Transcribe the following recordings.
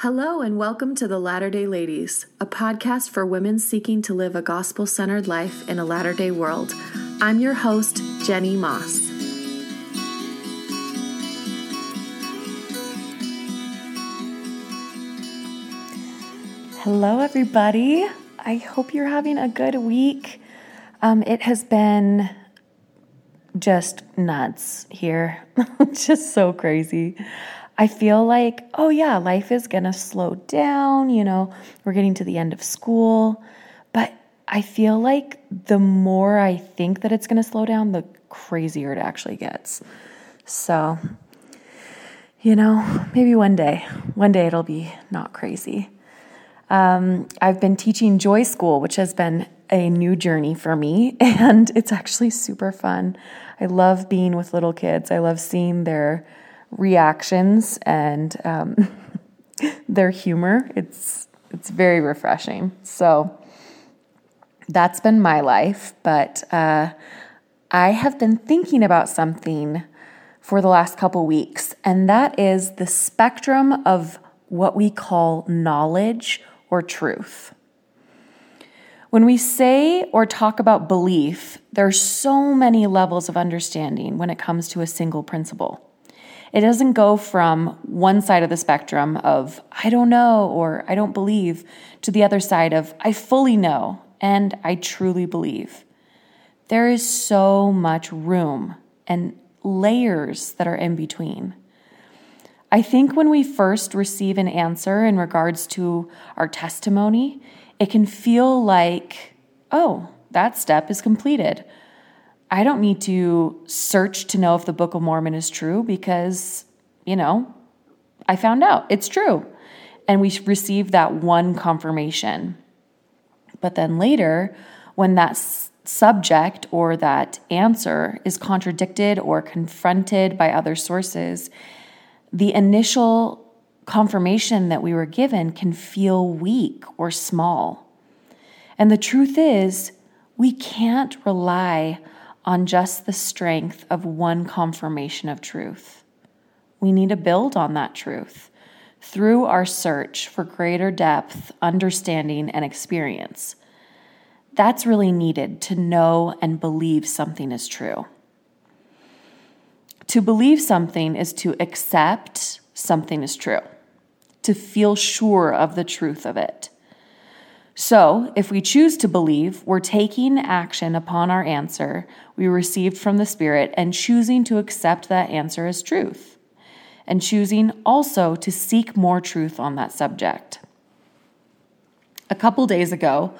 Hello, and welcome to the Latter day Ladies, a podcast for women seeking to live a gospel centered life in a latter day world. I'm your host, Jenny Moss. Hello, everybody. I hope you're having a good week. Um, it has been just nuts here, just so crazy. I feel like, oh yeah, life is going to slow down. You know, we're getting to the end of school. But I feel like the more I think that it's going to slow down, the crazier it actually gets. So, you know, maybe one day, one day it'll be not crazy. Um, I've been teaching Joy School, which has been a new journey for me, and it's actually super fun. I love being with little kids. I love seeing their reactions and um, their humor. It's it's very refreshing. So that's been my life, but uh, I have been thinking about something for the last couple weeks, and that is the spectrum of what we call knowledge or truth. When we say or talk about belief, there are so many levels of understanding when it comes to a single principle. It doesn't go from one side of the spectrum of, I don't know or I don't believe, to the other side of, I fully know and I truly believe. There is so much room and layers that are in between. I think when we first receive an answer in regards to our testimony, it can feel like, oh, that step is completed. I don't need to search to know if the Book of Mormon is true because, you know, I found out it's true. And we received that one confirmation. But then later, when that subject or that answer is contradicted or confronted by other sources, the initial confirmation that we were given can feel weak or small. And the truth is, we can't rely on just the strength of one confirmation of truth. We need to build on that truth through our search for greater depth, understanding, and experience. That's really needed to know and believe something is true. To believe something is to accept something is true, to feel sure of the truth of it. So, if we choose to believe, we're taking action upon our answer we received from the Spirit and choosing to accept that answer as truth, and choosing also to seek more truth on that subject. A couple days ago,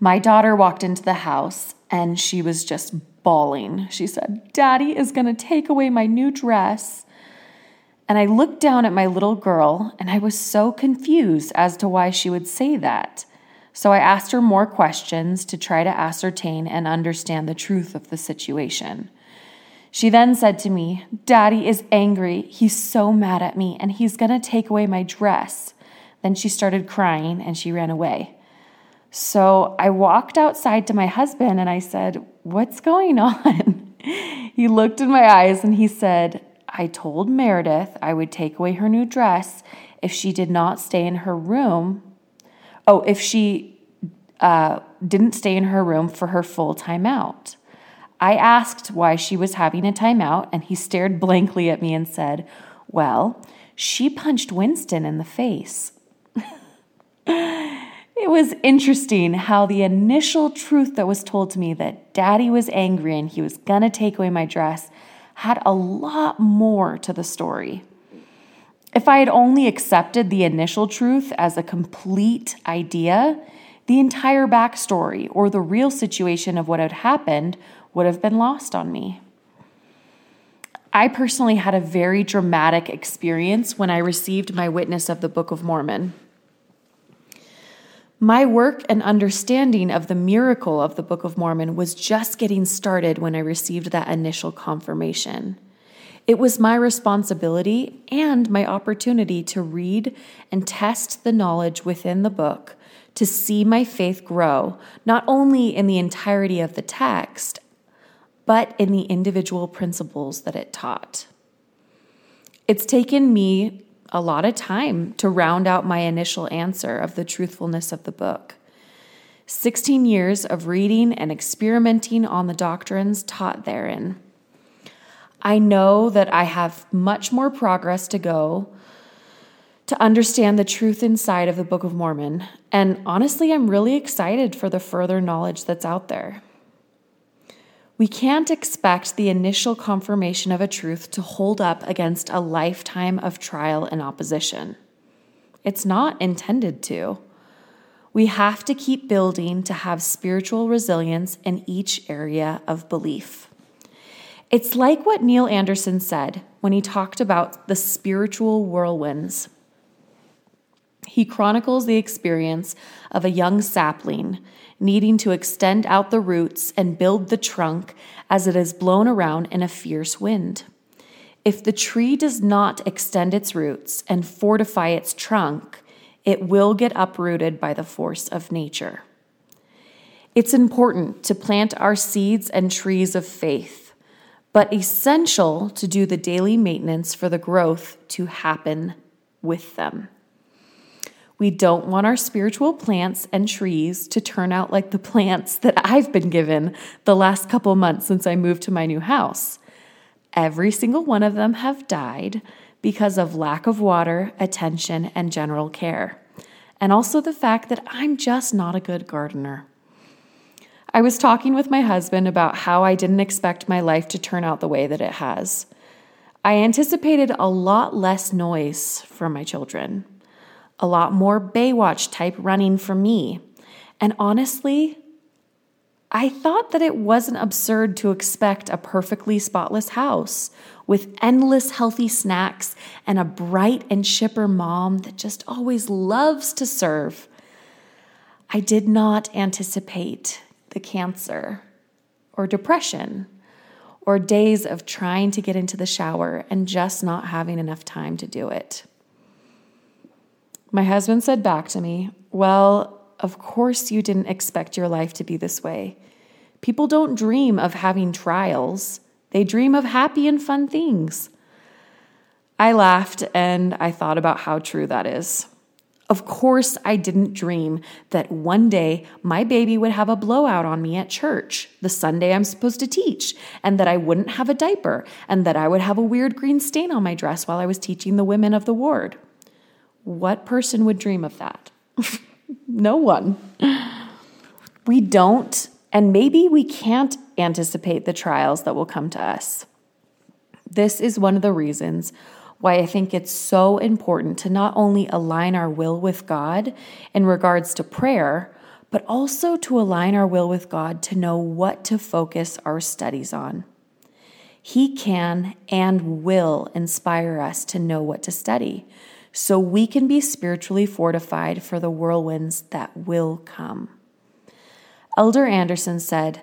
my daughter walked into the house and she was just bawling. She said, Daddy is going to take away my new dress. And I looked down at my little girl and I was so confused as to why she would say that. So I asked her more questions to try to ascertain and understand the truth of the situation. She then said to me, Daddy is angry. He's so mad at me and he's going to take away my dress. Then she started crying and she ran away. So I walked outside to my husband and I said, What's going on? he looked in my eyes and he said, I told Meredith I would take away her new dress if she did not stay in her room Oh, if she uh, didn't stay in her room for her full timeout. I asked why she was having a timeout, and he stared blankly at me and said, Well, she punched Winston in the face. it was interesting how the initial truth that was told to me that daddy was angry and he was gonna take away my dress had a lot more to the story. If I had only accepted the initial truth as a complete idea, the entire backstory or the real situation of what had happened would have been lost on me. I personally had a very dramatic experience when I received my witness of the Book of Mormon. My work and understanding of the miracle of the Book of Mormon was just getting started when I received that initial confirmation. It was my responsibility and my opportunity to read and test the knowledge within the book to see my faith grow, not only in the entirety of the text, but in the individual principles that it taught. It's taken me a lot of time to round out my initial answer of the truthfulness of the book. 16 years of reading and experimenting on the doctrines taught therein. I know that I have much more progress to go to understand the truth inside of the Book of Mormon, and honestly, I'm really excited for the further knowledge that's out there. We can't expect the initial confirmation of a truth to hold up against a lifetime of trial and opposition. It's not intended to. We have to keep building to have spiritual resilience in each area of belief. It's like what Neil Andersen said when he talked about the spiritual whirlwinds. He chronicles the experience of a young sapling needing to extend out the roots and build the trunk as it is blown around in a fierce wind. If the tree does not extend its roots and fortify its trunk, it will get uprooted by the force of nature. It's important to plant our seeds and trees of faith, but essential to do the daily maintenance for the growth to happen with them. We don't want our spiritual plants and trees to turn out like the plants that I've been given the last couple months since I moved to my new house. Every single one of them have died because of lack of water, attention, and general care. And also the fact that I'm just not a good gardener. I was talking with my husband about how I didn't expect my life to turn out the way that it has. I anticipated a lot less noise from my children a lot more Baywatch type running for me. And honestly, I thought that it wasn't absurd to expect a perfectly spotless house with endless healthy snacks and a bright and chipper mom that just always loves to serve. I did not anticipate the cancer or depression or days of trying to get into the shower and just not having enough time to do it. My husband said back to me, Well, of course you didn't expect your life to be this way. People don't dream of having trials, they dream of happy and fun things. I laughed and I thought about how true that is. Of course, I didn't dream that one day my baby would have a blowout on me at church, the Sunday I'm supposed to teach, and that I wouldn't have a diaper, and that I would have a weird green stain on my dress while I was teaching the women of the ward. What person would dream of that? no one. We don't, and maybe we can't anticipate the trials that will come to us. This is one of the reasons why I think it's so important to not only align our will with God in regards to prayer, but also to align our will with God to know what to focus our studies on. He can and will inspire us to know what to study so we can be spiritually fortified for the whirlwinds that will come. Elder Andersen said,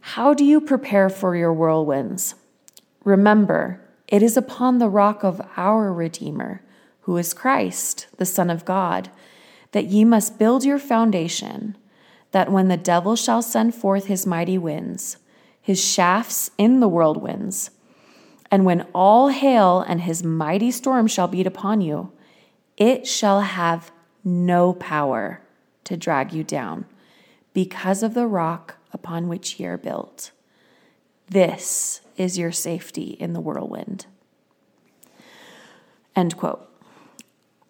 How do you prepare for your whirlwinds? Remember, it is upon the rock of our Redeemer, who is Christ, the Son of God, that ye must build your foundation, that when the devil shall send forth his mighty winds, his shafts in the whirlwinds, and when all hail and his mighty storm shall beat upon you, it shall have no power to drag you down because of the rock upon which ye are built. This is your safety in the whirlwind. End quote.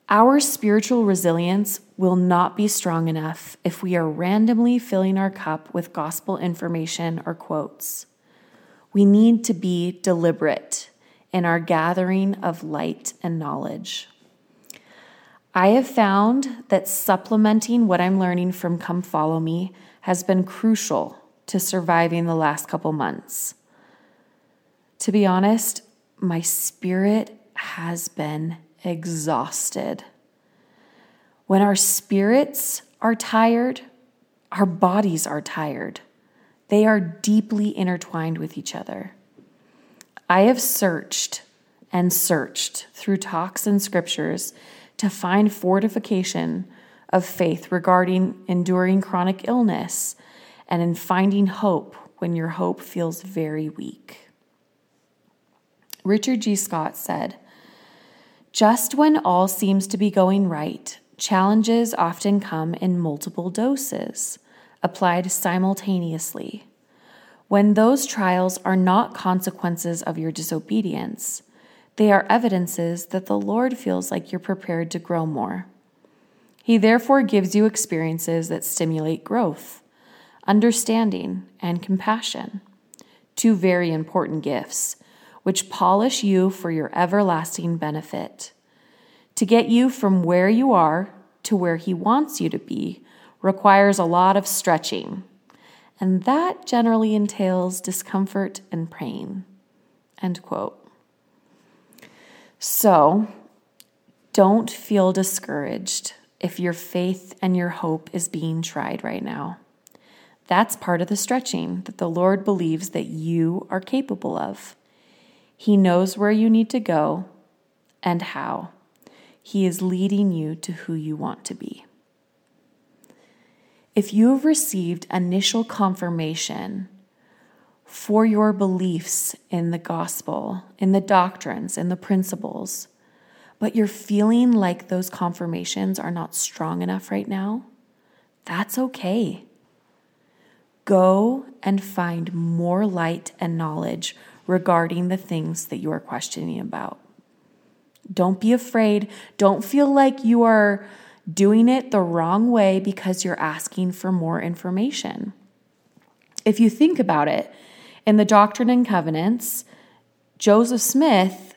Our spiritual resilience will not be strong enough if we are randomly filling our cup with gospel information or quotes. We need to be deliberate in our gathering of light and knowledge. I have found that supplementing what I'm learning from Come Follow Me has been crucial to surviving the last couple months. To be honest, my spirit has been exhausted. When our spirits are tired, our bodies are tired. They are deeply intertwined with each other. I have searched and searched through talks and scriptures to find fortification of faith regarding enduring chronic illness and in finding hope when your hope feels very weak. Richard G. Scott said, Just when all seems to be going right, challenges often come in multiple doses, applied simultaneously. When those trials are not consequences of your disobedience, they are evidences that the Lord feels like you're prepared to grow more. He therefore gives you experiences that stimulate growth, understanding, and compassion, two very important gifts, which polish you for your everlasting benefit. To get you from where you are to where He wants you to be requires a lot of stretching and that generally entails discomfort and pain. End quote. So, don't feel discouraged if your faith and your hope is being tried right now. That's part of the stretching that the Lord believes that you are capable of. He knows where you need to go and how. He is leading you to who you want to be. If you have received initial confirmation for your beliefs in the gospel, in the doctrines, in the principles, but you're feeling like those confirmations are not strong enough right now, that's okay. Go and find more light and knowledge regarding the things that you are questioning about. Don't be afraid. Don't feel like you are doing it the wrong way because you're asking for more information. If you think about it, in the Doctrine and Covenants, Joseph Smith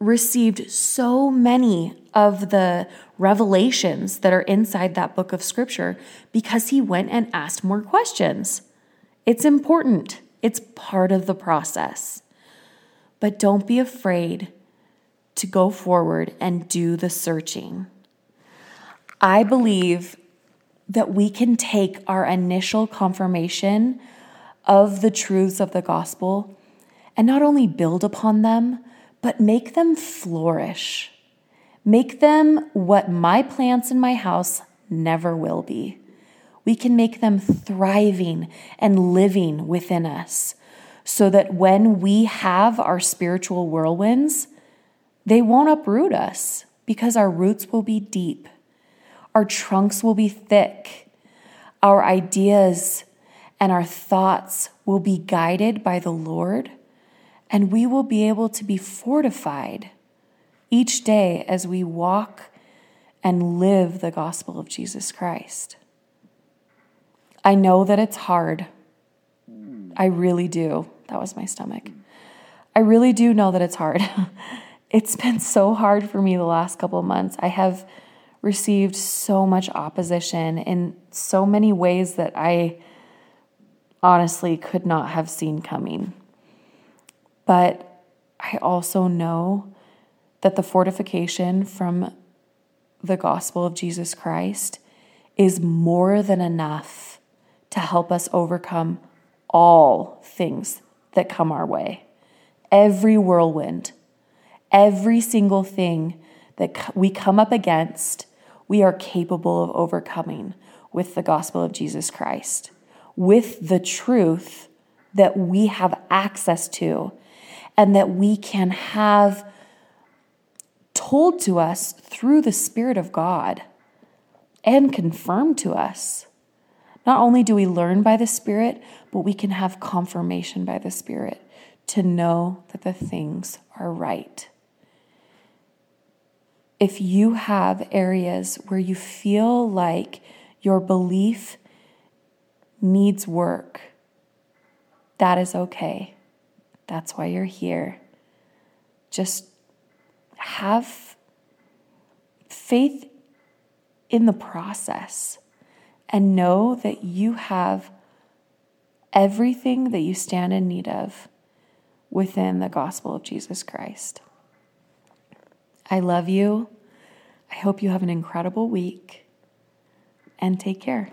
received so many of the revelations that are inside that book of scripture because he went and asked more questions. It's important, it's part of the process. But don't be afraid to go forward and do the searching. I believe that we can take our initial confirmation of the truths of the gospel and not only build upon them, but make them flourish. Make them what my plants in my house never will be. We can make them thriving and living within us so that when we have our spiritual whirlwinds, they won't uproot us because our roots will be deep our trunks will be thick. Our ideas and our thoughts will be guided by the Lord, and we will be able to be fortified each day as we walk and live the gospel of Jesus Christ. I know that it's hard. I really do. That was my stomach. I really do know that it's hard. it's been so hard for me the last couple of months. I have received so much opposition in so many ways that I honestly could not have seen coming. But I also know that the fortification from the gospel of Jesus Christ is more than enough to help us overcome all things that come our way. Every whirlwind, every single thing that we come up against we are capable of overcoming with the gospel of Jesus Christ, with the truth that we have access to and that we can have told to us through the Spirit of God and confirmed to us. Not only do we learn by the Spirit, but we can have confirmation by the Spirit to know that the things are right if you have areas where you feel like your belief needs work, that is okay. That's why you're here. Just have faith in the process and know that you have everything that you stand in need of within the gospel of Jesus Christ. I love you. I hope you have an incredible week and take care.